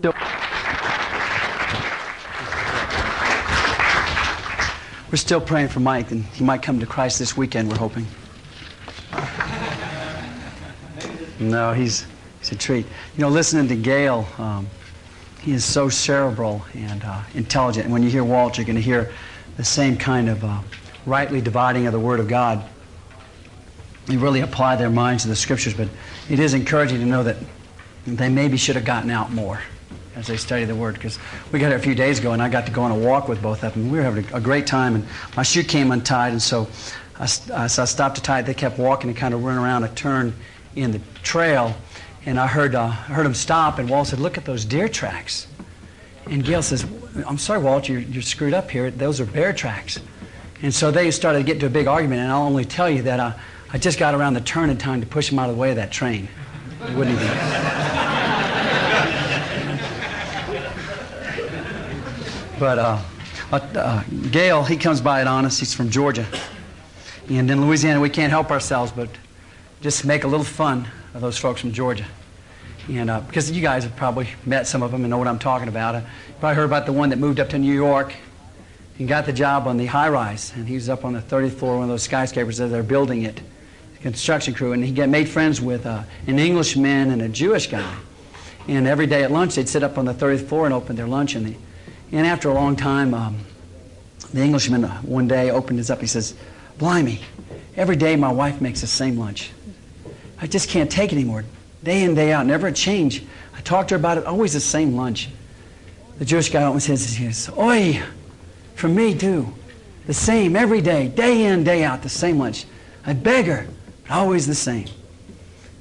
We're still praying for Mike, and he might come to Christ this weekend, we're hoping. No, he's, he's a treat. You know, listening to Gail, um, he is so cerebral and uh, intelligent. And when you hear Walt, you're going to hear the same kind of uh, rightly dividing of the Word of God. They really apply their minds to the Scriptures, but it is encouraging to know that they maybe should have gotten out more as they study the Word. Because we got here a few days ago, and I got to go on a walk with both of them. We were having a, great time, and my shoe came untied, and so I, so I stopped to tie it. They kept walking and kind of running around a turn in the trail, and I heard, uh, I heard them stop, and Walt said, Look at those deer tracks. And Gail says, I'm sorry, Walt, you're, you're screwed up here. Those are bear tracks. And so they started to get into a big argument, and I'll only tell you that uh, I just got around the turn in time to push him out of the way of that train. Wouldn't he? But uh, uh, uh, Gail, he comes by at Honest. He's from Georgia. And in Louisiana, we can't help ourselves but just make a little fun of those folks from Georgia. And uh, because you guys have probably met some of them and know what I'm talking about. Uh, you probably heard about the one that moved up to New York and got the job on the high rise. And he was up on the 30th floor, one of those skyscrapers that they're building it, construction crew. And he got made friends with uh, an Englishman and a Jewish guy. And every day at lunch, they'd sit up on the 30th floor and open their lunch. And, the, and after a long time, um, the Englishman uh, one day opened his up. He says, Blimey, every day my wife makes the same lunch. I just can't take it anymore. Day in, day out, never a change. I talk to her about it, always the same lunch. The Jewish guy always says, Oi, for me too. The same every day, day in, day out, the same lunch. I beg her, but always the same.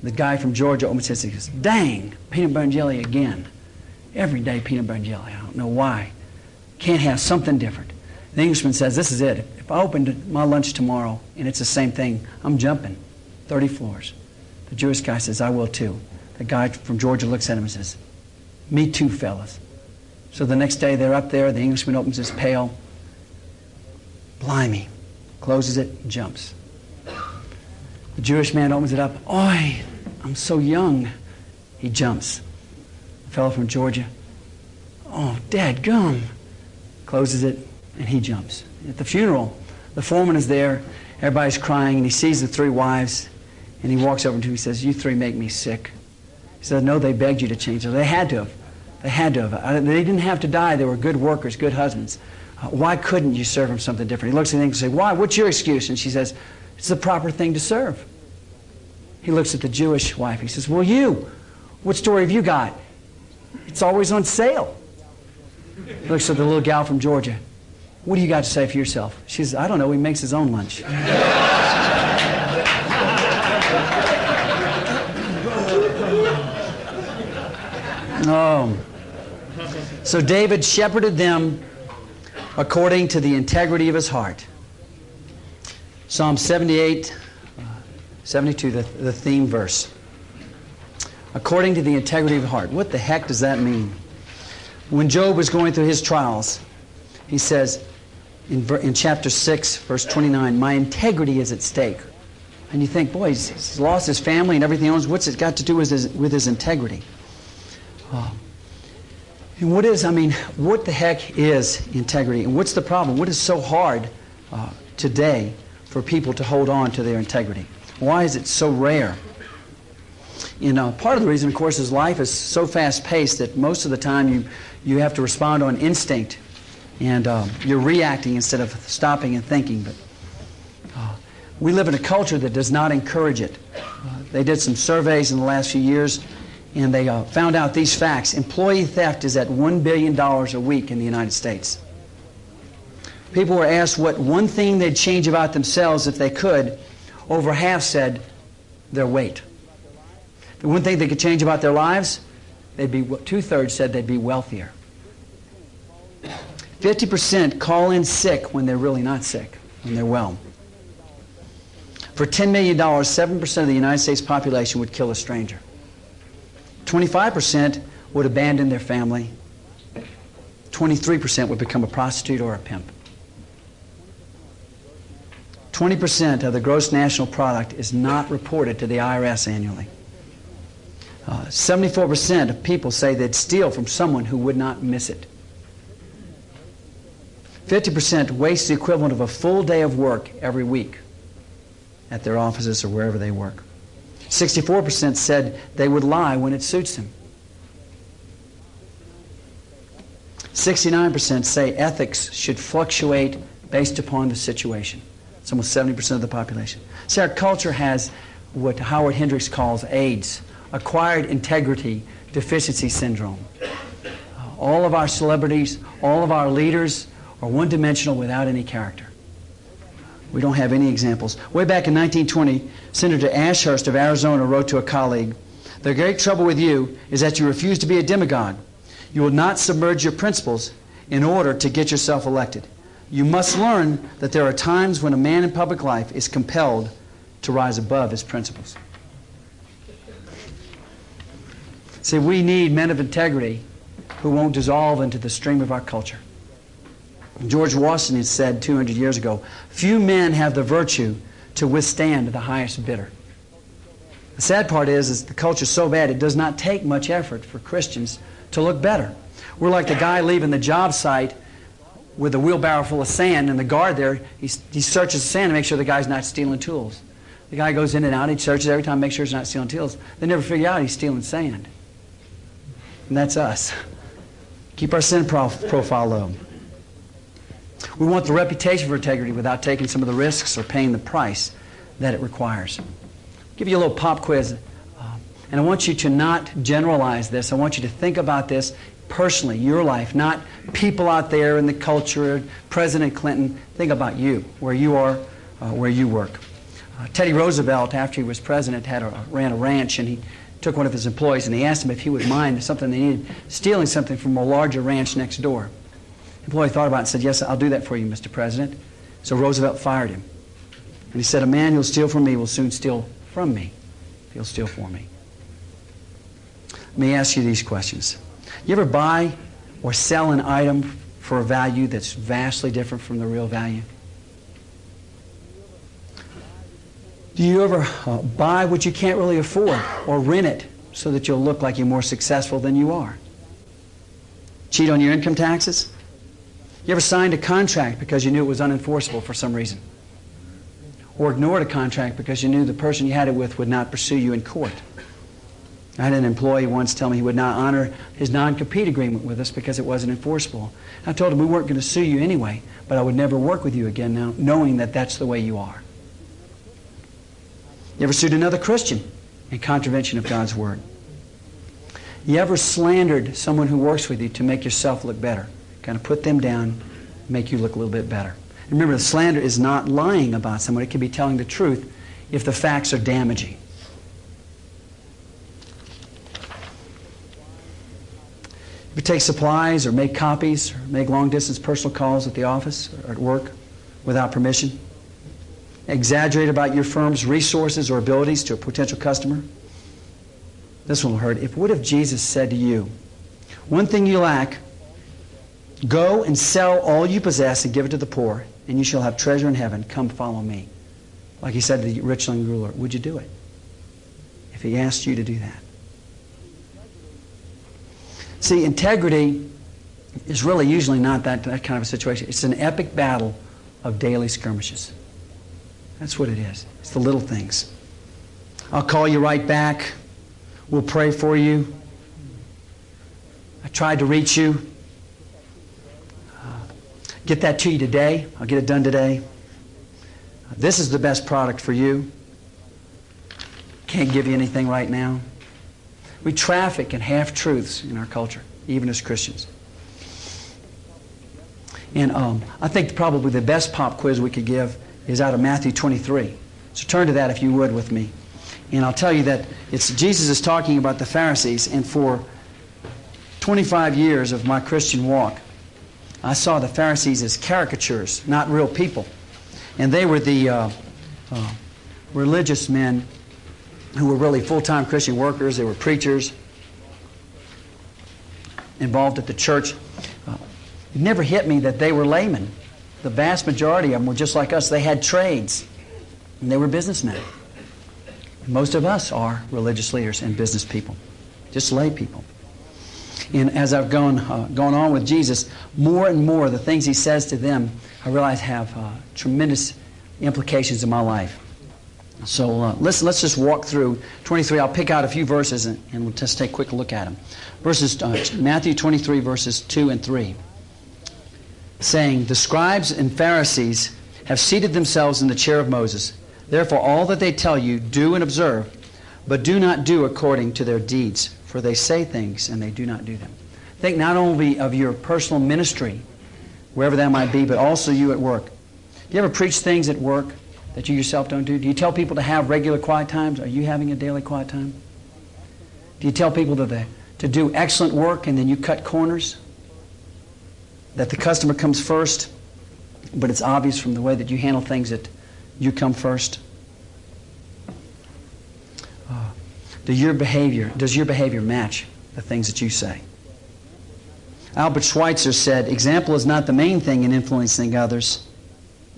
The guy from Georgia almost says, Dang, peanut butter and jelly again. Every day, peanut butter and jelly. I don't know why. Can't have something different. The Englishman says, This is it. If I opened my lunch tomorrow and it's the same thing, I'm jumping 30 floors. The Jewish guy says, I will too. The guy from Georgia looks at him and says, Me too, fellas. So the next day they're up there, the Englishman opens his pail. Blimey. Closes it jumps. The Jewish man opens it up. Oi, I'm so young. He jumps. The fellow from Georgia. Oh, dad gum. Closes it and he jumps. At the funeral, the foreman is there. Everybody's crying and he sees the three wives and he walks over to him and says, You three make me sick. He said, No, they begged you to change. So they had to have. They had to have. They didn't have to die. They were good workers, good husbands. Uh, why couldn't you serve them something different? He looks at the and says, Why? What's your excuse? And she says, It's the proper thing to serve. He looks at the Jewish wife. He says, Well, you, what story have you got? It's always on sale. Looks at the little gal from Georgia. What do you got to say for yourself? She says, I don't know. He makes his own lunch. Oh. So David shepherded them according to the integrity of his heart. Psalm 78, uh, 72, the, the theme verse. According to the integrity of the heart. What the heck does that mean? When Job was going through his trials, he says in, in chapter 6, verse 29, My integrity is at stake. And you think, boy, he's, he's lost his family and everything else. What's it got to do with his, with his integrity? Oh. And what is, I mean, what the heck is integrity? And what's the problem? What is so hard uh, today for people to hold on to their integrity? Why is it so rare? You know, part of the reason, of course, is life is so fast paced that most of the time you, you have to respond on instinct and uh, you're reacting instead of stopping and thinking. But uh, we live in a culture that does not encourage it. Uh, they did some surveys in the last few years and they uh, found out these facts. Employee theft is at $1 billion a week in the United States. People were asked what one thing they'd change about themselves if they could. Over half said their weight. The one thing they could change about their lives, they'd be two thirds said they'd be wealthier. 50% call in sick when they're really not sick, when they're well. For $10 million, 7% of the United States population would kill a stranger. 25% would abandon their family. 23% would become a prostitute or a pimp. 20% of the gross national product is not reported to the IRS annually. Uh, 74% of people say they'd steal from someone who would not miss it. 50% waste the equivalent of a full day of work every week at their offices or wherever they work. 64% said they would lie when it suits them. 69% say ethics should fluctuate based upon the situation. It's almost 70% of the population. See, our culture has what Howard Hendricks calls AIDS, acquired integrity deficiency syndrome. All of our celebrities, all of our leaders are one dimensional without any character. We don't have any examples. Way back in 1920, Senator Ashurst of Arizona wrote to a colleague The great trouble with you is that you refuse to be a demagogue. You will not submerge your principles in order to get yourself elected. You must learn that there are times when a man in public life is compelled to rise above his principles. See, we need men of integrity who won't dissolve into the stream of our culture. George Washington said 200 years ago, few men have the virtue to withstand the highest bidder. The sad part is, is the culture's so bad it does not take much effort for Christians to look better. We're like the guy leaving the job site with a wheelbarrow full of sand and the guard there, he, he searches the sand to make sure the guy's not stealing tools. The guy goes in and out, he searches every time to make sure he's not stealing tools. They never figure out he's stealing sand. And that's us. Keep our sin prof- profile low. We want the reputation for integrity without taking some of the risks or paying the price that it requires. I'll give you a little pop quiz. Uh, and I want you to not generalize this. I want you to think about this personally, your life, not people out there in the culture, President Clinton. Think about you, where you are, uh, where you work. Uh, Teddy Roosevelt, after he was president, had a, ran a ranch, and he took one of his employees and he asked him if he would mind something they needed, stealing something from a larger ranch next door. Employee thought about it and said, Yes, I'll do that for you, Mr. President. So Roosevelt fired him. And he said, A man who'll steal from me will soon steal from me he'll steal for me. Let me ask you these questions. You ever buy or sell an item for a value that's vastly different from the real value? Do you ever uh, buy what you can't really afford or rent it so that you'll look like you're more successful than you are? Cheat on your income taxes? You ever signed a contract because you knew it was unenforceable for some reason? Or ignored a contract because you knew the person you had it with would not pursue you in court? I had an employee once tell me he would not honor his non-compete agreement with us because it wasn't enforceable. I told him we weren't going to sue you anyway, but I would never work with you again now, knowing that that's the way you are. You ever sued another Christian in contravention of God's word? You ever slandered someone who works with you to make yourself look better? Kind of put them down, make you look a little bit better. Remember, the slander is not lying about someone. It can be telling the truth if the facts are damaging. If you take supplies or make copies or make long distance personal calls at the office or at work without permission, exaggerate about your firm's resources or abilities to a potential customer, this one will hurt. If what if Jesus said to you, one thing you lack, go and sell all you possess and give it to the poor, and you shall have treasure in heaven. Come follow me. Like he said to the rich young ruler, would you do it? If he asked you to do that. See, integrity is really usually not that, that kind of a situation. It's an epic battle of daily skirmishes. That's what it is. It's the little things. I'll call you right back. We'll pray for you. I tried to reach you. Get that to you today. I'll get it done today. This is the best product for you. Can't give you anything right now. We traffic in half truths in our culture, even as Christians. And um, I think probably the best pop quiz we could give is out of Matthew 23. So turn to that if you would with me. And I'll tell you that it's Jesus is talking about the Pharisees, and for 25 years of my Christian walk, I saw the Pharisees as caricatures, not real people. And they were the uh, uh, religious men who were really full-time Christian workers. They were preachers involved at the church. Uh, it never hit me that they were laymen. The vast majority of them were just like us. They had trades, and they were businessmen. Most of us are religious leaders and business people. just lay people. And as I've gone, uh, gone on with Jesus, more and more the things he says to them, I realize have uh, tremendous implications in my life. So uh, let's, let's just walk through 23. I'll pick out a few verses and, and we'll just take a quick look at them. Verses, uh, Matthew 23, verses 2 and 3. Saying, The scribes and Pharisees have seated themselves in the chair of Moses. Therefore, all that they tell you, do and observe, but do not do according to their deeds, for they say things and they do not do them. Think not only of your personal ministry, wherever that might be, but also you at work. Do you ever preach things at work that you yourself don't do? Do you tell people to have regular quiet times? Are you having a daily quiet time? Do you tell people to, the, to do excellent work and then you cut corners? That the customer comes first, but it's obvious from the way that you handle things that you come first? Uh, do your behavior, does your behavior match the things that you say? Albert Schweitzer said, example is not the main thing in influencing others,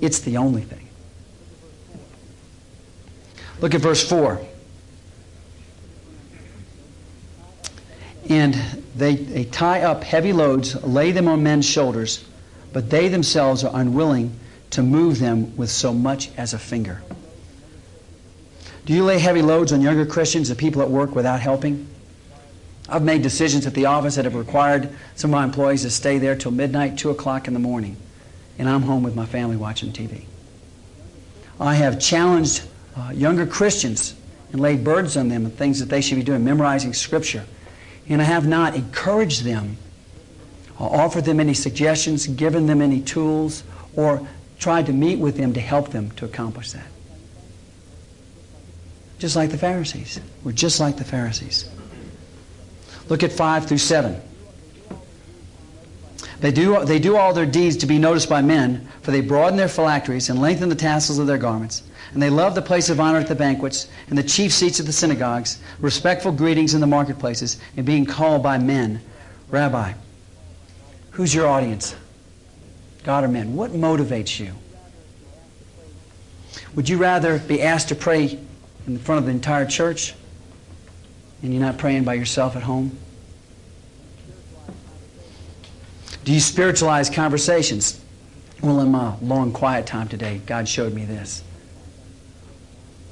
it's the only thing. Look at verse 4. And they, they tie up heavy loads, lay them on men's shoulders, but they themselves are unwilling to move them with so much as a finger. Do you lay heavy loads on younger Christians and people at work without helping? I've made decisions at the office that have required some of my employees to stay there till midnight, 2 o'clock in the morning, and I'm home with my family watching TV. I have challenged uh, younger Christians and laid burdens on them and things that they should be doing, memorizing Scripture. And I have not encouraged them, or offered them any suggestions, given them any tools, or tried to meet with them to help them to accomplish that. Just like the Pharisees. We're just like the Pharisees. Look at 5 through 7. They do, they do all their deeds to be noticed by men, for they broaden their phylacteries and lengthen the tassels of their garments. And they love the place of honor at the banquets and the chief seats of the synagogues, respectful greetings in the marketplaces, and being called by men, Rabbi. Who's your audience? God or men? What motivates you? Would you rather be asked to pray in front of the entire church and you're not praying by yourself at home? Do you spiritualize conversations? Well, in my long quiet time today, God showed me this.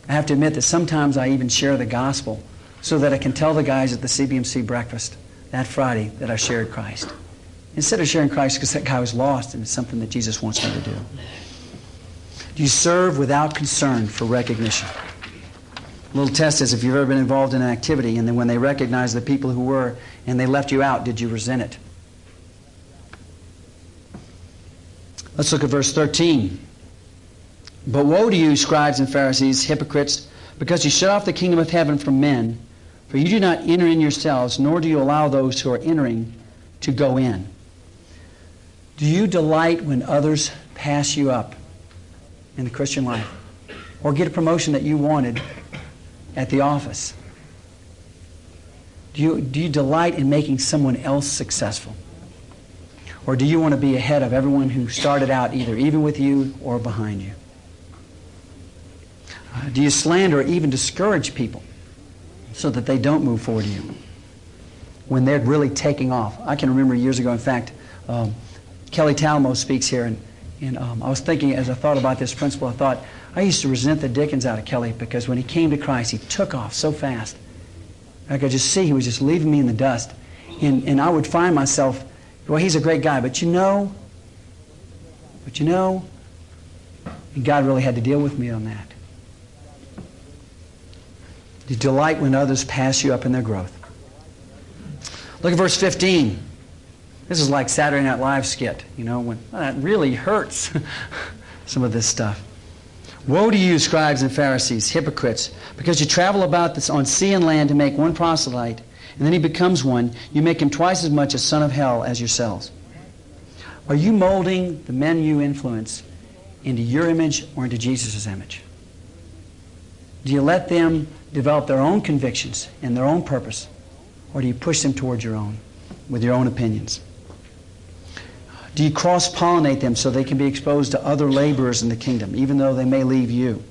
I have to admit that sometimes I even share the gospel so that I can tell the guys at the CBMC breakfast that Friday that I shared Christ. Instead of sharing Christ because that guy was lost and it's something that Jesus wants me to do. Do you serve without concern for recognition? Little test is if you've ever been involved in an activity and then when they recognized the people who were and they left you out, did you resent it? Let's look at verse 13. But woe to you, scribes and Pharisees, hypocrites, because you shut off the kingdom of heaven from men, for you do not enter in yourselves, nor do you allow those who are entering to go in. Do you delight when others pass you up in the Christian life? Or get a promotion that you wanted at the office? Do you, do you delight in making someone else successful? Or do you want to be ahead of everyone who started out either even with you or behind you? Uh, do you slander or even discourage people so that they don't move forward to you when they're really taking off? I can remember years ago, in fact, um, Kelly Talmo speaks here, and, and um, I was thinking as I thought about this principle, I thought, I used to resent the dickens out of Kelly because when he came to Christ, he took off so fast. I could just see he was just leaving me in the dust. And, and I would find myself well, he's a great guy, but you know, but you know, and God really had to deal with me on that. You delight when others pass you up in their growth. Look at verse 15. This is like Saturday Night Live skit, you know, when well, that really hurts, some of this stuff. Woe to you, scribes and Pharisees, hypocrites, because you travel about this on sea and land to make one proselyte and then he becomes one, you make him twice as much a son of hell as yourselves. Are you molding the men you influence into your image or into Jesus' image? Do you let them develop their own convictions and their own purpose, or do you push them towards your own with your own opinions? Do you cross pollinate them so they can be exposed to other laborers in the kingdom, even though they may leave you?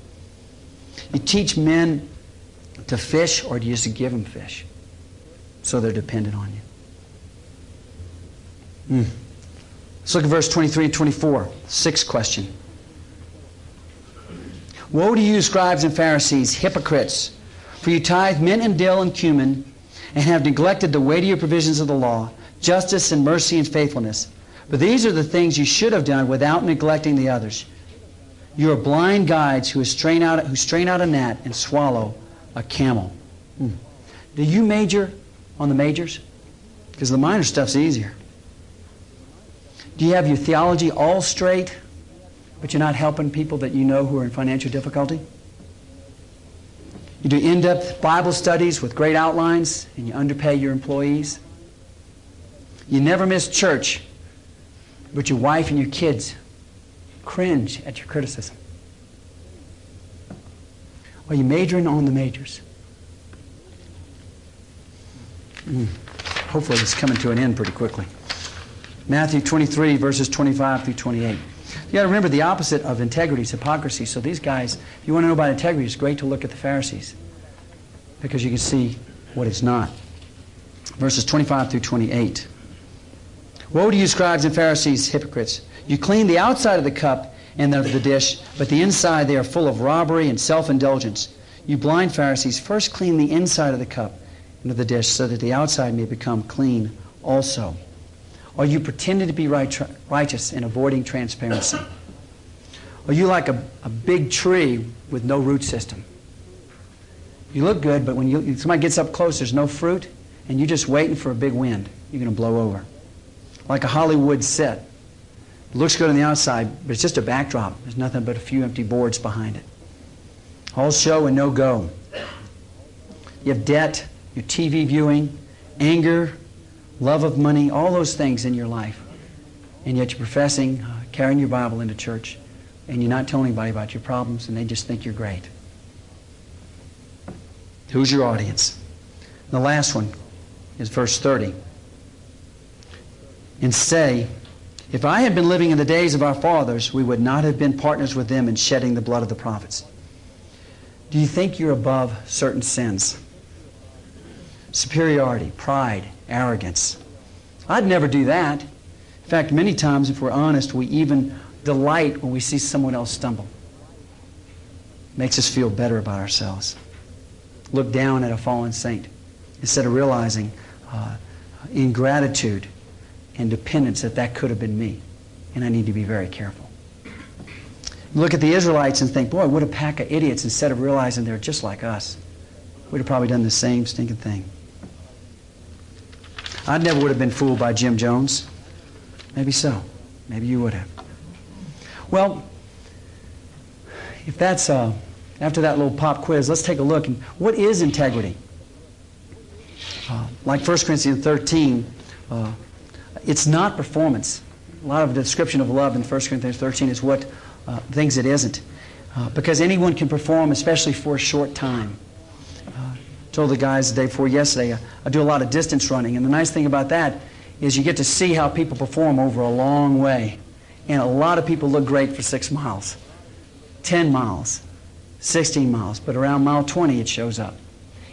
You teach men to fish, or do you just give them fish? so they're dependent on you. Mm. Let's look at verse 23 and 24. Sixth question. Woe to you, scribes and Pharisees, hypocrites! For you tithe mint and dill and cumin, and have neglected the weightier provisions of the law, justice and mercy and faithfulness. But these are the things you should have done without neglecting the others. You are blind guides who strain out, who strain out a gnat and swallow a camel. Hmm. Do you major on the majors? Because the minor stuff's easier. Do you have your theology all straight, but you're not helping people that you know who are in financial difficulty? You do in depth Bible studies with great outlines, and you underpay your employees? You never miss church, but your wife and your kids cringe at your criticism. Are you majoring on the majors? Mm. Hopefully, it's coming to an end pretty quickly. Matthew 23, verses 25 through 28. You got to remember the opposite of integrity is hypocrisy. So these guys, if you want to know about integrity, it's great to look at the Pharisees because you can see what it's not. Verses 25 through 28. Woe to you, scribes and Pharisees, hypocrites! You clean the outside of the cup and of the dish, but the inside they are full of robbery and self-indulgence. You blind Pharisees, first clean the inside of the cup and of the dish, so that the outside may become clean also. Are you pretending to be right, righteous and avoiding transparency? Are you like a, a big tree with no root system? You look good, but when you, somebody gets up close, there's no fruit, and you're just waiting for a big wind. You're going to blow over. Like a Hollywood set. It looks good on the outside, but it's just a backdrop. There's nothing but a few empty boards behind it. All show and no go. You have debt, your TV viewing, anger, love of money, all those things in your life. And yet you're professing, uh, carrying your Bible into church, and you're not telling anybody about your problems, and they just think you're great. Who's your audience? The last one is verse 30. And say, If I had been living in the days of our fathers, we would not have been partners with them in shedding the blood of the prophets. Do you think you're above certain sins? Superiority, pride, arrogance. I'd never do that. In fact, many times, if we're honest, we even delight when we see someone else stumble. Makes us feel better about ourselves. Look down at a fallen saint instead of realizing uh, ingratitude and dependence that that could have been me. And I need to be very careful. Look at the Israelites and think, boy, what a pack of idiots, instead of realizing they're just like us. We'd have probably done the same stinking thing. I never would have been fooled by Jim Jones. Maybe so. Maybe you would have. Well, if that's uh, after that little pop quiz, let's take a look. What is integrity? Uh, like 1 Corinthians 13, uh, it's not performance. A lot of the description of love in 1 Corinthians 13 is what uh, things it isn't. Uh, because anyone can perform, especially for a short time told the guys the day before yesterday, I, I do a lot of distance running. And the nice thing about that is you get to see how people perform over a long way. And a lot of people look great for six miles, 10 miles, 16 miles. But around mile 20, it shows up.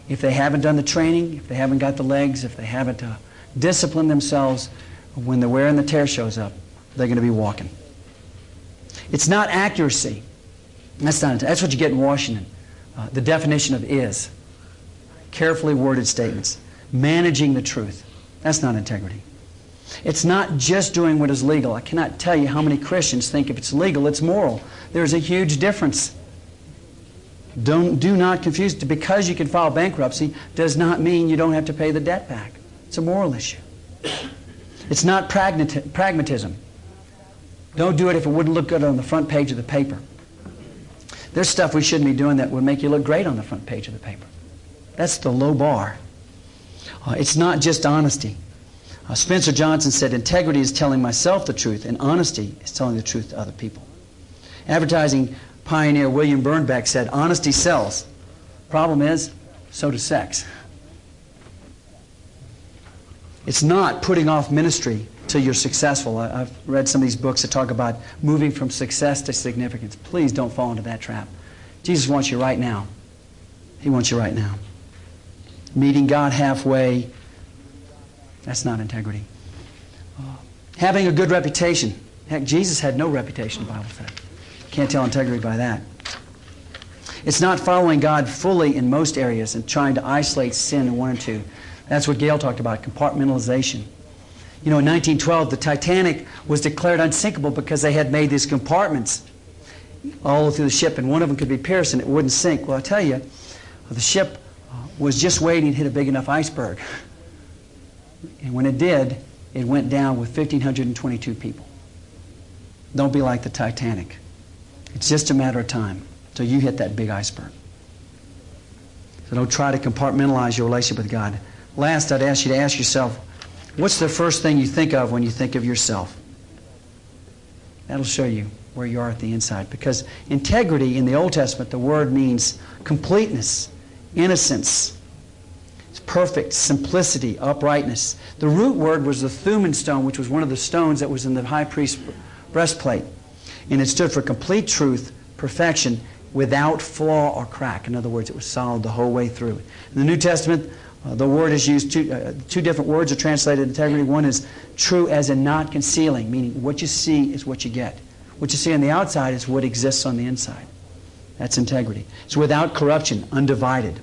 If they haven't done the training, if they haven't got the legs, if they haven't uh, disciplined themselves, when the wear and the tear shows up, they're going to be walking. It's not accuracy. That's, not, that's what you get in Washington. Uh, the definition of is carefully worded statements, managing the truth. That's not integrity. It's not just doing what is legal. I cannot tell you how many Christians think if it's legal, it's moral. There's a huge difference. Don't, do not confuse. Because you can file bankruptcy does not mean you don't have to pay the debt back. It's a moral issue. It's not pragmatism. Don't do it if it wouldn't look good on the front page of the paper. There's stuff we shouldn't be doing that would make you look great on the front page of the paper. That's the low bar. Uh, it's not just honesty. Uh, Spencer Johnson said, Integrity is telling myself the truth, and honesty is telling the truth to other people. Advertising pioneer William Bernbach said, Honesty sells. Problem is, so does sex. It's not putting off ministry till you're successful. I, have read some of these books that talk about moving from success to significance. Please don't fall into that trap. Jesus wants you right now. He wants you right now meeting God halfway, That's not integrity. Having a good reputation. Heck, Jesus had no reputation, the Bible says. Can't tell integrity by that. It's not following God fully in most areas and trying to isolate sin in one or two. That's what Gail talked about, compartmentalization. You know, in 1912, the Titanic was declared unsinkable because they had made these compartments all through the ship, and one of them could be pierced and it wouldn't sink. Well, I tell you, the ship uh, was just waiting to hit a big enough iceberg. And when it did, it went down with 1,522 people. Don't be like the Titanic. It's just a matter of time till you hit that big iceberg. So don't try to compartmentalize your relationship with God. Last, I'd ask you to ask yourself, what's the first thing you think of when you think of yourself? That'll show you where you are at the inside. Because integrity in the Old Testament, the word means completeness, innocence. It's perfect, simplicity, uprightness. The root word was the Thummim stone, which was one of the stones that was in the high priest's breastplate. And it stood for complete truth, perfection, without flaw or crack. In other words, it was solid the whole way through. In the New Testament, uh, the word is used, two, uh, two different words are translated integrity. One is true as in not concealing, meaning what you see is what you get. What you see on the outside is what exists on the inside. That's integrity. It's without corruption, undivided.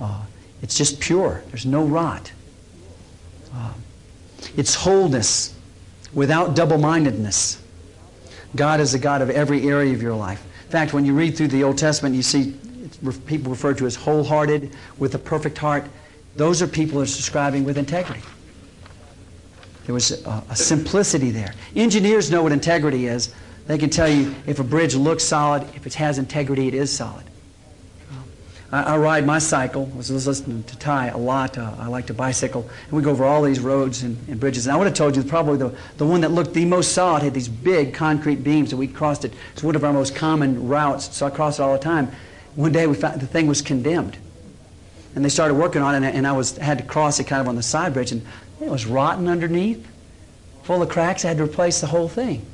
Uh, it's just pure. There's no rot. Uh, it's wholeness without double mindedness. God is the God of every area of your life. In fact, when you read through the Old Testament, you see people referred to as wholehearted, with a perfect heart. Those are people that's describing with integrity. There was a, a, simplicity there. Engineers know what integrity is. They can tell you if a bridge looks solid, if it has integrity, it is solid. I, I ride my cycle. I was listening to Ty a lot. Uh, I like to bicycle. And we go over all these roads and, and, bridges. And I would have told you probably the, the one that looked the most solid had these big concrete beams that we crossed it. It's one of our most common routes, so I cross it all the time. One day we found the thing was condemned. And they started working on it, and I was had to cross it kind of on the side bridge, and it was rotten underneath, full of cracks. I had to replace the whole thing.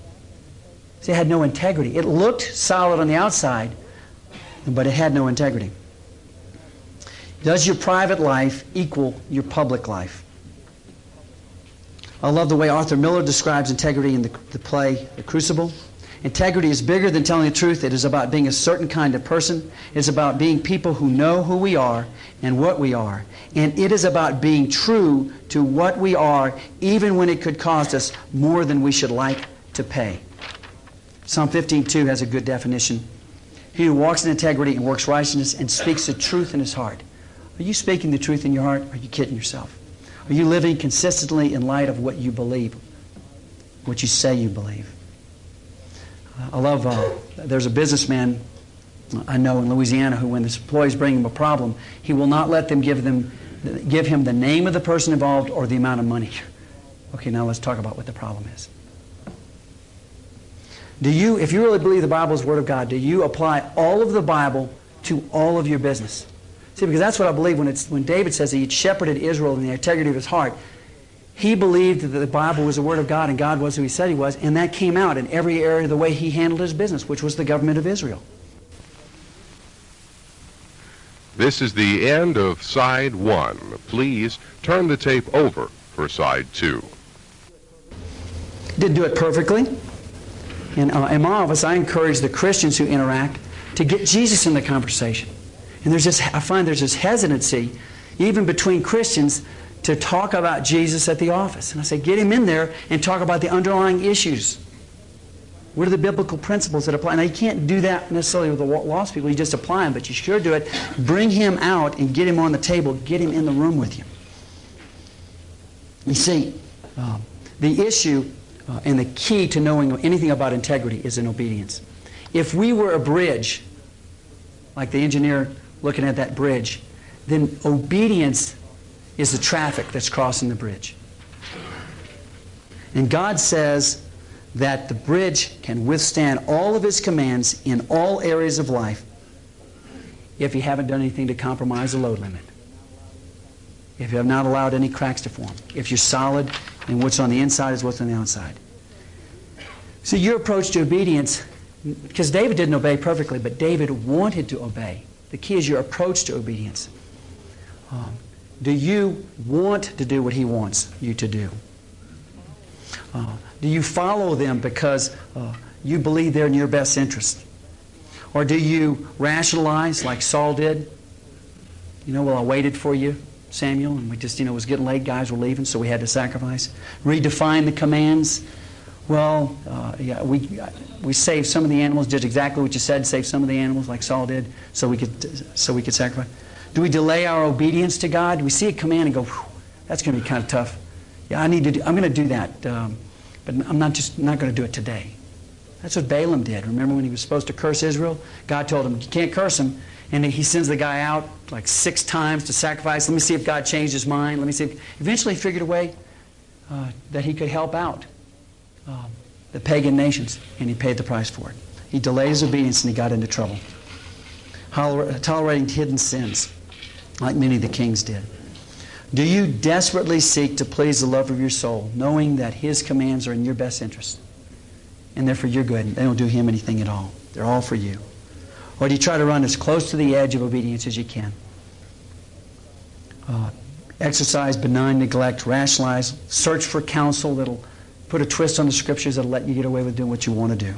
See, it had no integrity. It looked solid on the outside, but it had no integrity. Does your private life equal your public life? I love the way Arthur Miller describes integrity in the, the play The Crucible. Integrity is bigger than telling the truth. It is about being a certain kind of person. It's about being people who know who we are and what we are. And it is about being true to what we are, even when it could cost us more than we should like to pay. Psalm 15:2 has a good definition. He who walks in integrity and works righteousness and speaks the truth in his heart. Are you speaking the truth in your heart? Are you kidding yourself? Are you living consistently in light of what you believe, what you say you believe? I love, uh, there's a businessman I know in Louisiana who, when his employees bring him a problem, he will not let them give, them give him the name of the person involved or the amount of money. Okay, now let's talk about what the problem is. Do you, if you really believe the Bible is the Word of God, do you apply all of the Bible to all of your business? See, because that's what I believe when, it's, when David says he shepherded Israel in the integrity of his heart. He believed that the Bible was the Word of God and God was who He said He was, and that came out in every area of the way He handled His business, which was the government of Israel. This is the end of side one. Please turn the tape over for side two. Didn't do it perfectly. And uh, in my office, I encourage the Christians who interact to get Jesus in the conversation. And there's this, I find there's this hesitancy, even between Christians, to talk about Jesus at the office. And I say, get him in there and talk about the underlying issues. What are the biblical principles that apply? Now, you can't do that necessarily with the lost people. You just apply them, but you sure do it. Bring him out and get him on the table. Get him in the room with you. You see, uh, the issue uh, and the key to knowing anything about integrity is in obedience. If we were a bridge, like the engineer looking at that bridge, then obedience is the traffic that's crossing the bridge. And God says that the bridge can withstand all of His commands in all areas of life if you haven't done anything to compromise the load limit. If you have not allowed any cracks to form. If you're solid and what's on the inside is what's on the outside. So your approach to obedience, because David didn't obey perfectly, but David wanted to obey. The key is your approach to obedience. Um, do you want to do what He wants you to do? Uh, do you follow them because uh, you believe they're in your best interest? Or do you rationalize like Saul did? You know, well, I waited for you, Samuel, and we just, you know, it was getting late, guys were leaving, so we had to sacrifice. Redefine the commands. Well, uh, yeah, we, we saved some of the animals, did exactly what you said, saved some of the animals like Saul did, so we could, so we could sacrifice. Do we delay our obedience to God? Do we see a command and go, that's going to be kind of tough. Yeah, I need to do, I'm going to do that, um, but I'm not just not going to do it today. That's what Balaam did. Remember when he was supposed to curse Israel? God told him, you can't curse him. And he sends the guy out like six times to sacrifice. Let me see if God changed his mind. Let me see. If... Eventually, he figured a way uh, that he could help out um, the pagan nations, and he paid the price for it. He delayed his obedience and he got into trouble. Tolerating hidden sins, like many of the kings did. Do you desperately seek to please the love of your soul, knowing that his commands are in your best interest? And they're for your good. They don't do him anything at all. They're all for you. Or do you try to run as close to the edge of obedience as you can? Uh, exercise benign neglect, rationalize, search for counsel that'll put a twist on the scriptures that'll let you get away with doing what you want to do.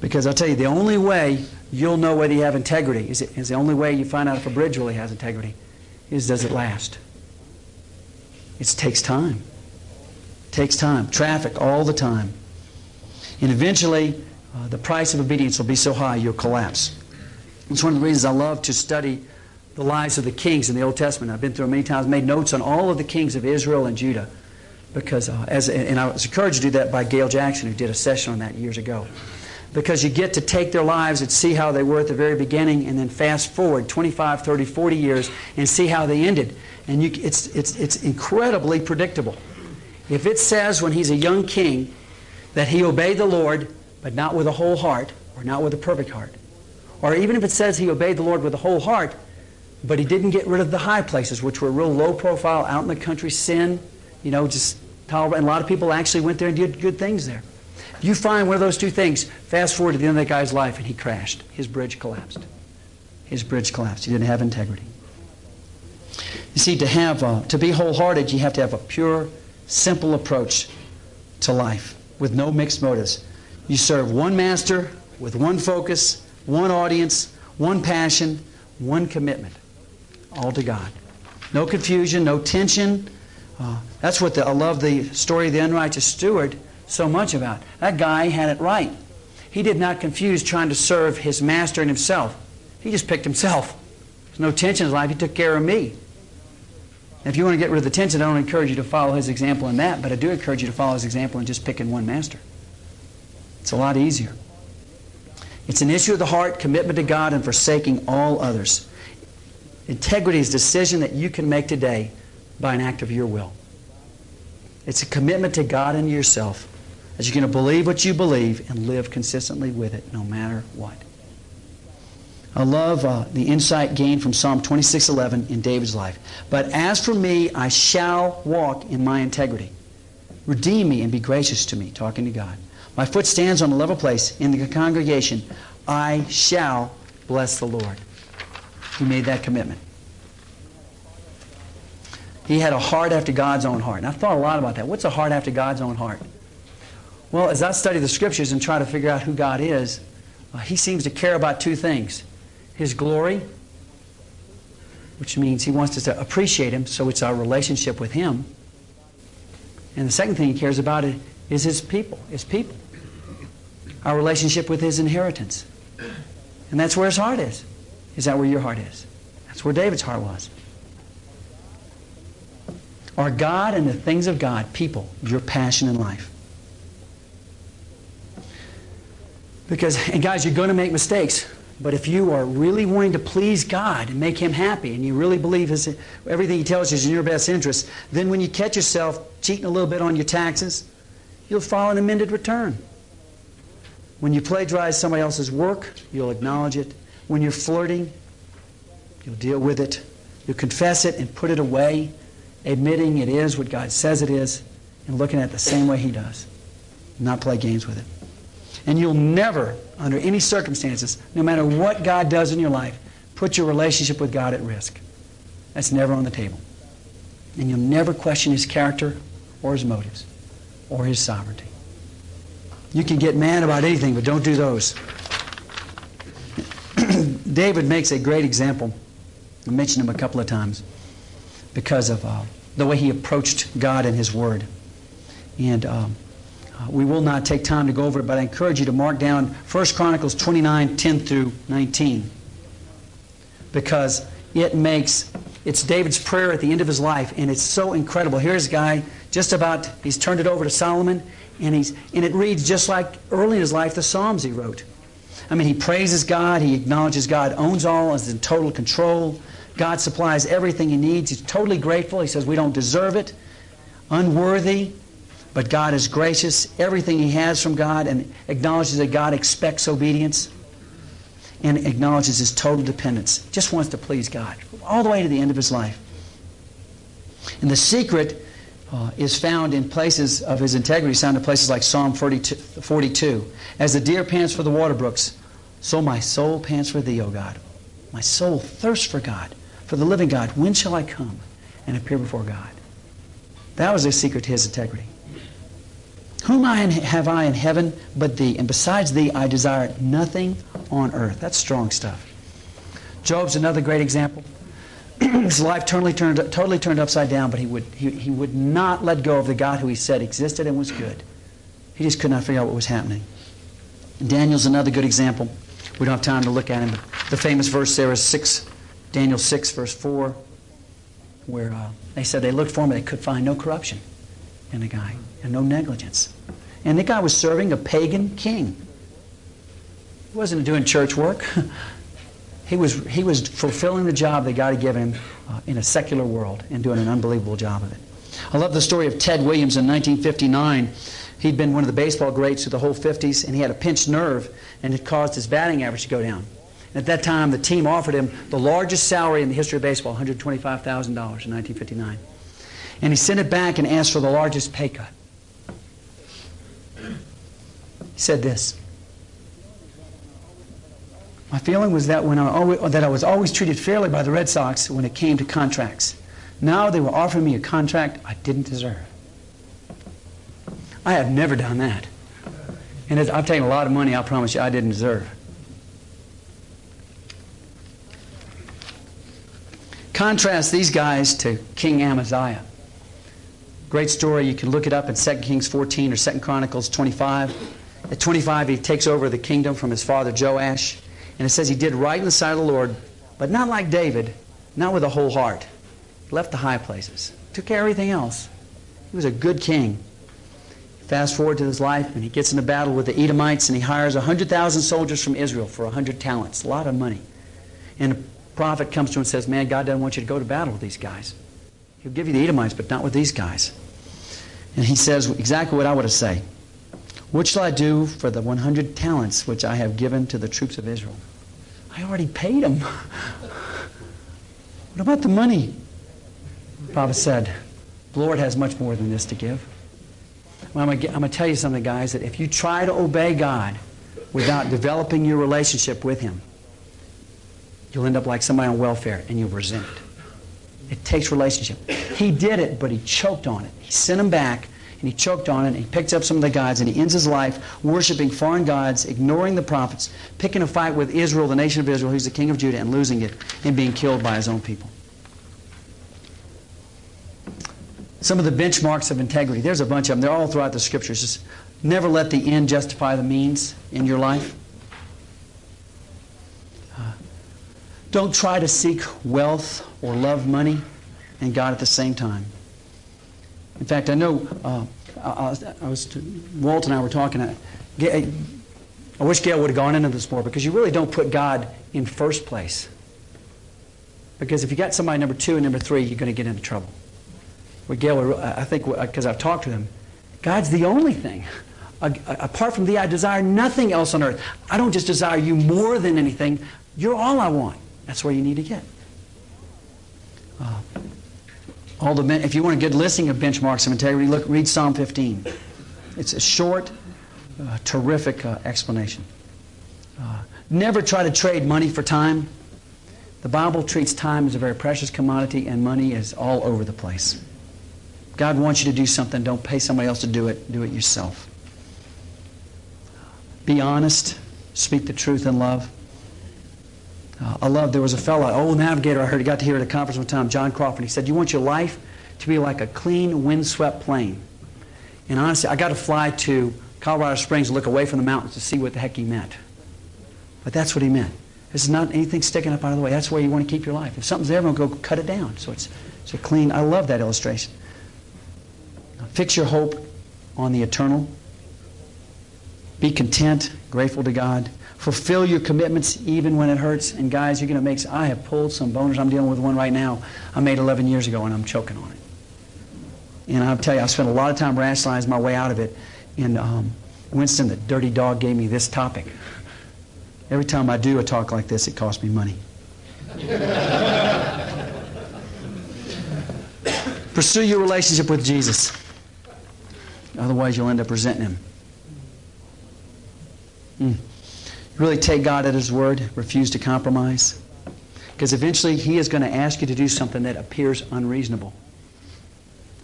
Because I'll tell you, the only way you'll know whether you have integrity is, is the only way you find out if a bridge really has integrity is does it last? It takes time. It takes time. Traffic all the time. And eventually, uh, the price of obedience will be so high you'll collapse. It's one of the reasons I love to study the lives of the kings in the Old Testament. I've been through it many times, made notes on all of the kings of Israel and Judah. Because, uh, as, and I was encouraged to do that by Gail Jackson, who did a session on that years ago. Because you get to take their lives and see how they were at the very beginning, and then fast forward 25, 30, 40 years and see how they ended. And you, it's, it's, it's incredibly predictable. If it says when he's a young king that he obeyed the Lord but not with a whole heart or not with a perfect heart. Or even if it says he obeyed the Lord with a whole heart, but he didn't get rid of the high places, which were real low profile, out in the country, sin, you know, just tolerate. And a lot of people actually went there and did good things there. You find one of those two things, fast forward to the end of that guy's life and he crashed. His bridge collapsed. His bridge collapsed. He didn't have integrity. You see, to have uh, to be wholehearted, you have to have a pure, simple approach to life with no mixed motives. You serve one master with one focus, one audience, one passion, one commitment, all to God. No confusion, no tension. Uh, that's what the, I love the story of the unrighteous steward so much about. That guy had it right. He did not confuse trying to serve his master and himself. He just picked himself. There's no tension in his life. He took care of me. And if you want to get rid of the tension, I don't encourage you to follow his example in that, but I do encourage you to follow his example in just picking one master. It's a lot easier. It's an issue of the heart, commitment to God, and forsaking all others. Integrity is a decision that you can make today by an act of your will. It's a commitment to God and yourself that you're going to believe what you believe and live consistently with it no matter what. I love uh, the insight gained from Psalm 26:11 in David's life. But as for me, I shall walk in my integrity. Redeem me and be gracious to me, talking to God. My foot stands on a level place in the congregation. I shall bless the Lord. He made that commitment. He had a heart after God's own heart. And I've thought a lot about that. What's a heart after God's own heart? Well, as I study the scriptures and try to figure out who God is, uh, he seems to care about two things His glory, which means he wants us to appreciate him, so it's our relationship with him. And the second thing he cares about is his people, his people our relationship with his inheritance. And that's where his heart is. Is that where your heart is? That's where David's heart was. Are God and the things of God, people, your passion in life? Because, and guys, you're going to make mistakes. But if you are really wanting to please God and make Him happy, and you really believe his, everything He tells you is in your best interest, then when you catch yourself cheating a little bit on your taxes, you'll file an amended return. When you plagiarize somebody else's work, you'll acknowledge it. When you're flirting, you'll deal with it. You'll confess it and put it away, admitting it is what God says it is, and looking at it the same way He does. Not play games with it. And you'll never, under any circumstances, no matter what God does in your life, put your relationship with God at risk. That's never on the table. And you'll never question his character or his motives or his sovereignty. You can get mad about anything, but don't do those. David makes a great example. I mentioned him a couple of times because of uh, the way he approached God and his word. And um, we will not take time to go over it, but I encourage you to mark down 1 Chronicles 29 10 through 19 because it makes it's David's prayer at the end of his life, and it's so incredible. Here's a guy just about he's turned it over to Solomon, and he's and it reads just like early in his life the Psalms he wrote. I mean, he praises God, he acknowledges God owns all, is in total control. God supplies everything he needs. He's totally grateful. He says we don't deserve it, unworthy, but God is gracious. Everything he has from God, and acknowledges that God expects obedience and acknowledges his total dependence. Just wants to please God all the way to the end of his life. And the secret uh, is found in places of his integrity, found in places like Psalm 42, 42. As the deer pants for the water brooks, so my soul pants for thee, O God. My soul thirsts for God, for the living God. When shall I come and appear before God? That was the secret to his integrity. Whom I have I in heaven but thee, and besides thee I desire nothing on earth. That's strong stuff. Job's another great example. His life totally turned, totally turned upside down, but he would, he, he would not let go of the God who he said existed and was good. He just could not figure out what was happening. Daniel's another good example. We don't have time to look at him, but the famous verse there is 6, Daniel 6, verse 4, where uh, they said they looked for him, they could find no corruption in the guy and no negligence. And the guy was serving a pagan king. He wasn't doing church work. he, was, he was fulfilling the job that God had given him uh, in a secular world and doing an unbelievable job of it. I love the story of Ted Williams in 1959. He'd been one of the baseball greats through the whole 50s, and he had a pinched nerve, and it caused his batting average to go down. And At that time, the team offered him the largest salary in the history of baseball, $125,000 in 1959. And he sent it back and asked for the largest pay cut. Said this. My feeling was that, when I always, that I was always treated fairly by the Red Sox when it came to contracts. Now they were offering me a contract I didn't deserve. I have never done that. And I've taken a lot of money, I promise you, I didn't deserve. Contrast these guys to King Amaziah. Great story. You can look it up in 2 Kings 14 or 2 Chronicles 25. At 25, he takes over the kingdom from his father Joash. And it says he did right in the sight of the Lord, but not like David, not with a whole heart. He Left the high places, took care of everything else. He was a good king. Fast forward to his life, and he gets into battle with the Edomites, and he hires 100,000 soldiers from Israel for 100 talents, a lot of money. And a prophet comes to him and says, Man, God doesn't want you to go to battle with these guys. He'll give you the Edomites, but not with these guys. And he says exactly what I would have said. What shall I do for the 100 talents which I have given to the troops of Israel? I already paid them. what about the money? The prophet said, The Lord has much more than this to give. Well, I'm going to tell you something, guys, that if you try to obey God without developing your relationship with Him, you'll end up like somebody on welfare and you'll resent it. It takes relationship. He did it, but he choked on it. He sent him back and he choked on it, and he picked up some of the gods, and he ends his life worshiping foreign gods, ignoring the prophets, picking a fight with Israel, the nation of Israel, who's the king of Judah, and losing it, and being killed by his own people. Some of the benchmarks of integrity, there's a bunch of them. They're all throughout the scriptures. Just never let the end justify the means in your life. Don't try to seek wealth or love money and God at the same time. In fact, I know uh, I, I, was Walt and I were talking. I, I wish Gail would have gone into this more because you really don't put God in first place. Because if you got somebody number two and number three, you're going to get into trouble. With Gail, I think because I've talked to him, God's the only thing. Apart from thee, I desire nothing else on earth. I don't just desire you more than anything. You're all I want. That's where you need to get. Uh, all the if you want a good listing of benchmarks of integrity, look read Psalm 15. It's a short, uh, terrific uh, explanation. Uh, never try to trade money for time. The Bible treats time as a very precious commodity, and money is all over the place. God wants you to do something. Don't pay somebody else to do it. Do it yourself. Be honest. Speak the truth in love. Uh, I love, there was a fellow, old navigator I heard, he got to hear at a conference one time, John Crawford. He said, You want your life to be like a clean, windswept plain. And honestly, I got to fly to Colorado Springs and look away from the mountains to see what the heck he meant. But that's what he meant. It's not anything sticking up out of the way. That's where you want to keep your life. If something's there, we'll go cut it down. So it's, it's a clean. I love that illustration. Fix your hope on the eternal. Be content, grateful to God. Fulfill your commitments even when it hurts. And guys, you're going to make. I have pulled some boners. I'm dealing with one right now. I made 11 years ago, and I'm choking on it. And I'll tell you, I spent a lot of time rationalizing my way out of it. And um, Winston, the dirty dog, gave me this topic. Every time I do a talk like this, it costs me money. Pursue your relationship with Jesus. Otherwise, you'll end up resenting him. Mm. Really take God at His word, refuse to compromise. Because eventually He is going to ask you to do something that appears unreasonable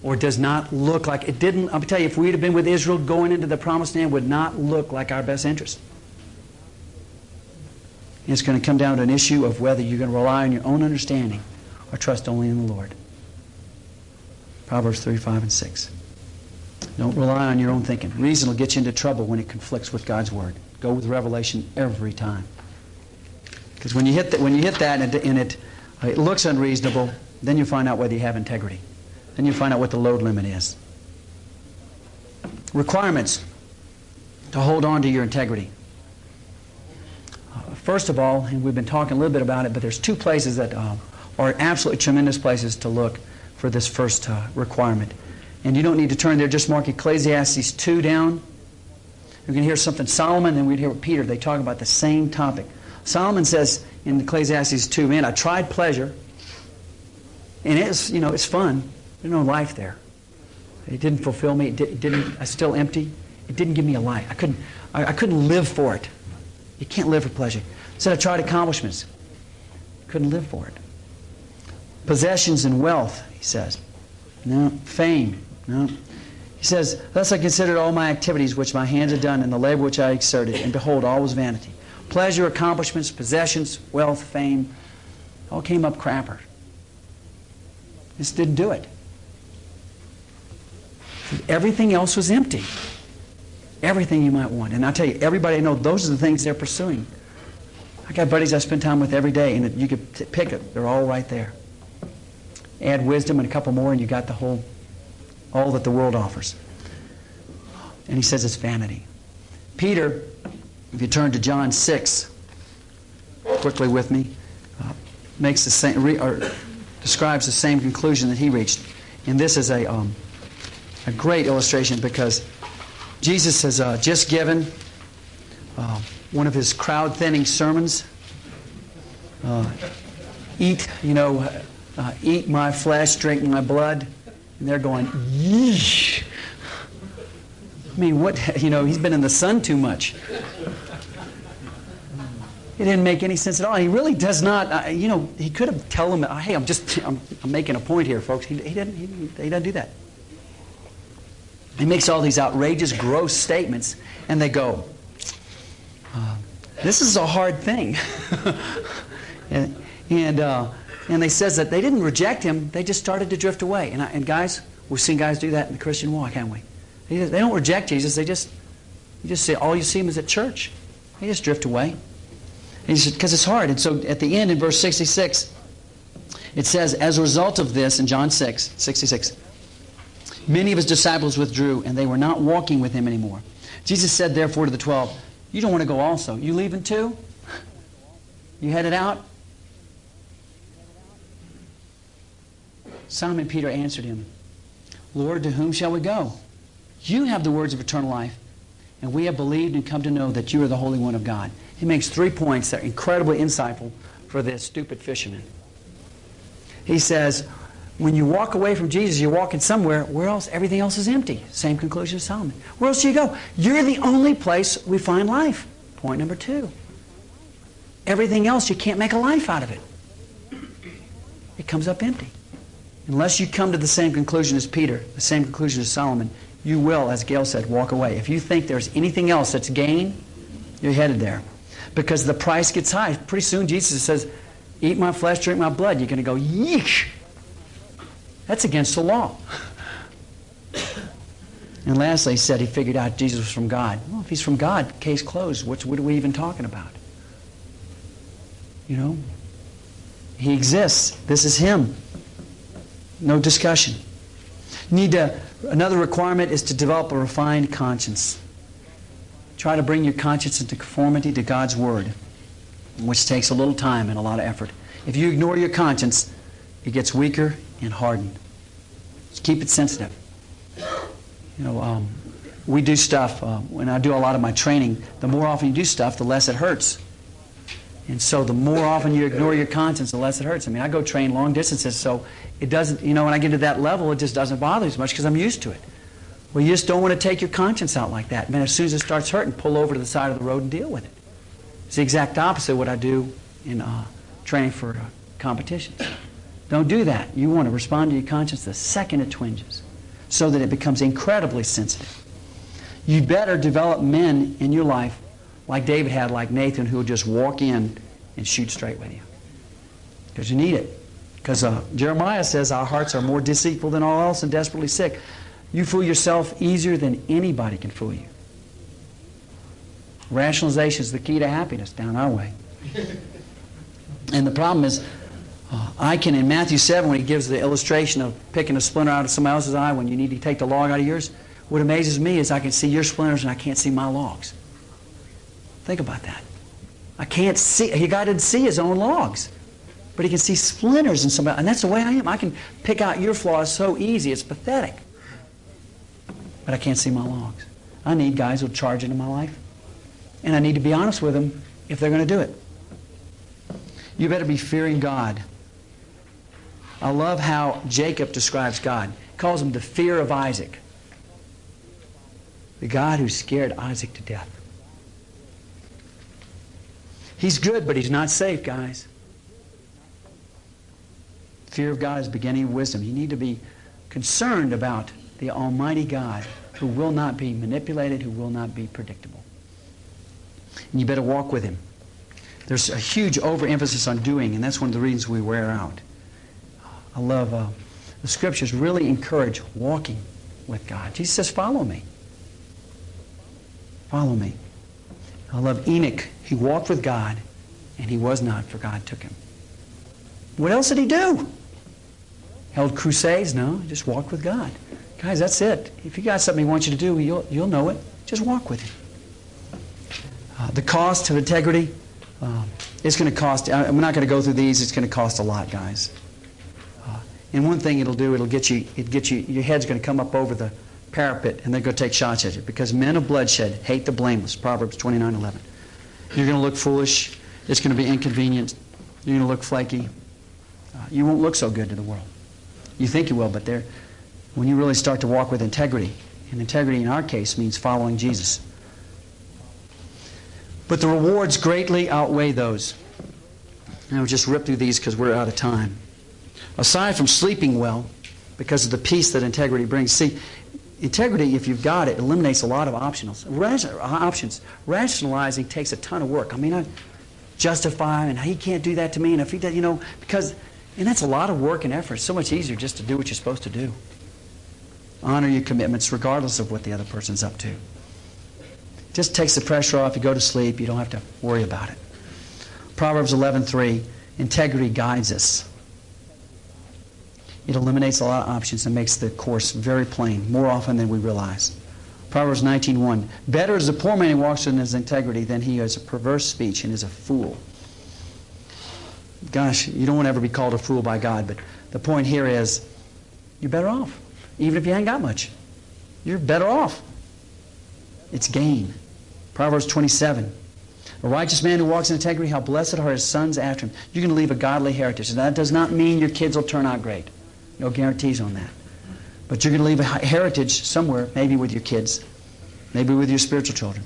or does not look like it didn't. I'll tell you, if we'd have been with Israel going into the promised land, would not look like our best interest. It's going to come down to an issue of whether you're going to rely on your own understanding or trust only in the Lord. Proverbs 3, 5, and 6. Don't rely on your own thinking. Reason will get you into trouble when it conflicts with God's Word. Go with revelation every time. Because when you hit when you hit that and it, and it, uh, it looks unreasonable, then you find out whether you have integrity. Then you find out what the load limit is. Requirements to hold on to your integrity. Uh, first of all, and we've been talking a little bit about it, but there's two places that uh, are absolutely tremendous places to look for this first uh, requirement. And you don't need to turn there, just mark Ecclesiastes 2 down. You can hear something Solomon, and we'd hear Peter. They talk about the same topic. Solomon says in Ecclesiastes 2, man, I tried pleasure, and it's, you know, it's fun. There's no life there. It didn't fulfill me. It, did, it didn't, I still empty. It didn't give me a life. I couldn't, I, I, couldn't live for it. You can't live for pleasure. Said I tried accomplishments. Couldn't live for it. Possessions and wealth, he says. No. Fame. No. He says, Thus I considered all my activities which my hands had done and the labor which I exerted, and behold, all was vanity. Pleasure, accomplishments, possessions, wealth, fame, all came up crapper. Just didn't do it. Everything else was empty. Everything you might want. And I tell you, everybody I know, those are the things they're pursuing. I got buddies I spend time with every day, and you could pick it. They're all right there. Add wisdom and a couple more, and you got the whole all that the world offers. And he says it's vanity. Peter, if you turn to John 6, quickly with me, uh, makes the same, re, or describes the same conclusion that he reached. And this is a, um, a great illustration because Jesus has uh, just given uh, one of his crowd thinning sermons. Uh, eat, you know, uh, eat my flesh, drink my blood. And they're going, yeesh. I mean, what, you know, he's been in the sun too much. It didn't make any sense at all. He really does not, uh, you know, he could have told them, hey, I'm just, I'm, I'm, making a point here, folks. He, he, didn't, he, he doesn't do that. He makes all these outrageous, gross statements, and they go, uh, this is a hard thing. and, and uh, and they says that they didn't reject him, they just started to drift away. And, I, and guys, we've seen guys do that in the Christian walk, haven't we? They, don't reject Jesus, they just, you just say, all you see him is at church. They just drift away. Because it's hard. And so at the end in verse 66, it says, as a result of this, in John 6, 66, many of his disciples withdrew, and they were not walking with him anymore. Jesus said, therefore, to the twelve, You don't want to go also. You leaving too? You headed out? Simon Peter answered him, Lord, to whom shall we go? You have the words of eternal life, and we have believed and come to know that you are the Holy One of God. He makes three points that are incredibly insightful for this stupid fisherman. He says, when you walk away from Jesus, you're walking somewhere, where else? Everything else is empty. Same conclusion as Solomon. Where else do you go? You're the only place we find life. Point number two. Everything else, you can't make a life out of it. it comes up empty. Unless you come to the same conclusion as Peter, the same conclusion as Solomon, you will, as Gail said, walk away. If you think there's anything else that's gain, you're headed there. Because the price gets high. Pretty soon Jesus says, Eat my flesh, drink my blood. You're going to go, Yeesh! That's against the law. And lastly, he said he figured out Jesus was from God. Well, if he's from God, case closed. What's, what are we even talking about? You know? He exists. This is him. No discussion. Need to, another requirement is to develop a refined conscience. Try to bring your conscience into conformity to God's Word, which takes a little time and a lot of effort. If you ignore your conscience, it gets weaker and hardened. Just keep it sensitive. You know, um, we do stuff, uh, when I do a lot of my training, the more often you do stuff, the less it hurts. And so the more often you ignore your conscience, the less it hurts. I mean, I go train long distances, so it doesn't, you know, when I get to that level, it just doesn't bother as much because I'm used to it. Well, you just don't want to take your conscience out like that. Man, as soon as it starts hurting, pull over to the side of the road and deal with it. It's the exact opposite of what I do in uh, training for uh, competitions. Don't do that. You want to respond to your conscience the second it twinges so that it becomes incredibly sensitive. You better develop men in your life like David had, like Nathan, who will just walk in and shoot straight with you. Because you need it. Because uh, Jeremiah says our hearts are more deceitful than all else and desperately sick. You fool yourself easier than anybody can fool you. Rationalization is the key to happiness down our way. and the problem is, uh, I can, in Matthew 7, when he gives the illustration of picking a splinter out of somebody else's eye when you need to take the log out of yours, what amazes me is I can see your splinters and I can't see my logs. Think about that. I can't see, he guy didn't see his own logs, but he can see splinters in somebody, and that's the way I am. I can pick out your flaws so easy, it's pathetic. But I can't see my logs. I need guys who'll charge into my life, and I need to be honest with them if they're going to do it. You better be fearing God I love how Jacob describes God. He calls him the fear of Isaac. The God who scared Isaac to death. He's good, but he's not safe, guys. Fear of God is beginning of wisdom. You need to be concerned about the Almighty God who will not be manipulated, who will not be predictable. And you better walk with him. There's a huge overemphasis on doing, and that's one of the reasons we wear out. I love uh, the scriptures really encourage walking with God. Jesus says, Follow me. Follow me. I love Enoch. He walked with God, and he was not, for God took him. What else did he do? Held crusades? No, he just walked with God. Guys, that's it. If you got something he wants you to do, you'll, you'll know it. Just walk with him. Uh, the cost of integrity, uh, it's going to cost, I'm not going to go through these, it's going to cost a lot, guys. And one thing it'll do, it'll get you, it get you, your head's going to come up over the parapet and they're going to take shots at you because men of bloodshed hate the blameless. Proverbs 29 11. You're going to look foolish. It's going to be inconvenient. You're going to look flaky. Uh, you won't look so good to the world. You think you will, but there, when you really start to walk with integrity, and integrity in our case means following Jesus. But the rewards greatly outweigh those. And I'll just rip through these because we're out of time aside from sleeping well, because of the peace that integrity brings. See, integrity, if you've got it, eliminates a lot of optionals. Ration, uh, options. Rationalizing takes a ton of work. I mean, I justify, and he can't do that to me, and if he does, you know, because, and that's a lot of work and effort. It's so much easier just to do what you're supposed to do. Honor your commitments regardless of what the other person's up to. Just takes the pressure off. You go to sleep. You don't have to worry about it. Proverbs 11:3. Integrity guides us. It eliminates a lot of options and makes the course very plain, more often than we realize. Proverbs 19.1 Better is the poor man who walks in his integrity than he who has a perverse speech and is a fool. Gosh, you don't want to ever be called a fool by God, but the point here is you're better off. Even if you ain't got much. You're better off. It's gain. Proverbs 27. A righteous man who walks in integrity, how blessed are his sons after him. You're going to leave a godly heritage. And that does not mean your kids will turn out great. No guarantees on that. But you're going to leave a heritage somewhere, maybe with your kids, maybe with your spiritual children.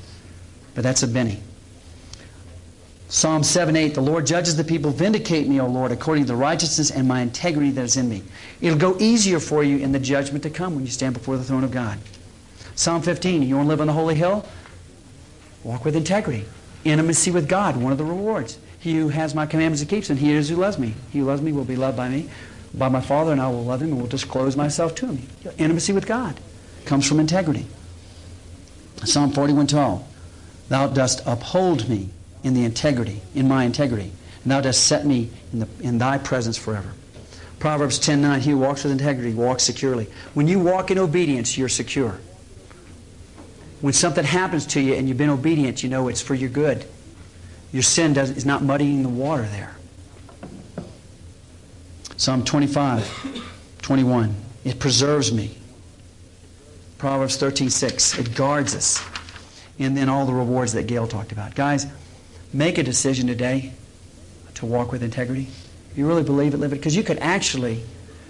But that's a Benny. Psalm 7 8, the Lord judges the people. Vindicate me, O Lord, according to the righteousness and my integrity that is in me. It'll go easier for you in the judgment to come when you stand before the throne of God. Psalm 15, you want to live on the holy hill? Walk with integrity. Intimacy with God, one of the rewards. He who has my commandments and keeps them, he is who loves me. He who loves me will be loved by me, by my Father, and I will love him and will disclose myself to him. Intimacy with God comes from integrity. Psalm 41:12, Thou dost uphold me in the integrity, in my integrity, and thou dost set me in, the, in thy presence forever. Proverbs 10:9, He who walks with integrity walks securely. When you walk in obedience, you're secure. When something happens to you and you've been obedient, you know it's for your good. Your sin does, is not muddying the water there. Psalm 25, 21. It preserves me. Proverbs 13, 6. It guards us. And then all the rewards that Gail talked about. Guys, make a decision today to walk with integrity. If You really believe it, live it. Because you could actually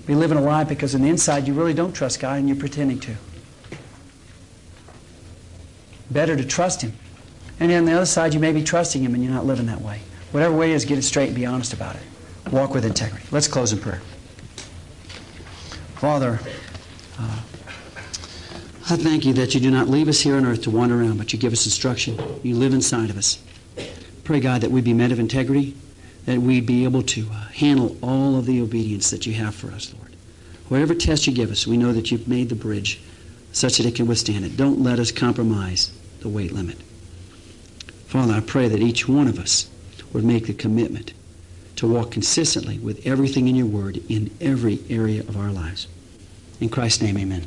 be living a lie because on the inside you really don't trust God and you're pretending to. Better to trust Him. And on the other side, you may be trusting Him and you're not living that way. Whatever way it is, get it straight and be honest about it. Walk with integrity. Let's close in prayer. Father, uh, I thank you that you do not leave us here on earth to wander around, but you give us instruction. You live inside of us. Pray, God, that we be men of integrity, that we'd be able to uh, handle all of the obedience that you have for us, Lord. Whatever test you give us, we know that you've made the bridge such that it can withstand it. Don't let us compromise the weight limit. Father, I pray that each one of us would make the commitment to walk consistently with everything in your word in every area of our lives. In Christ's name, amen.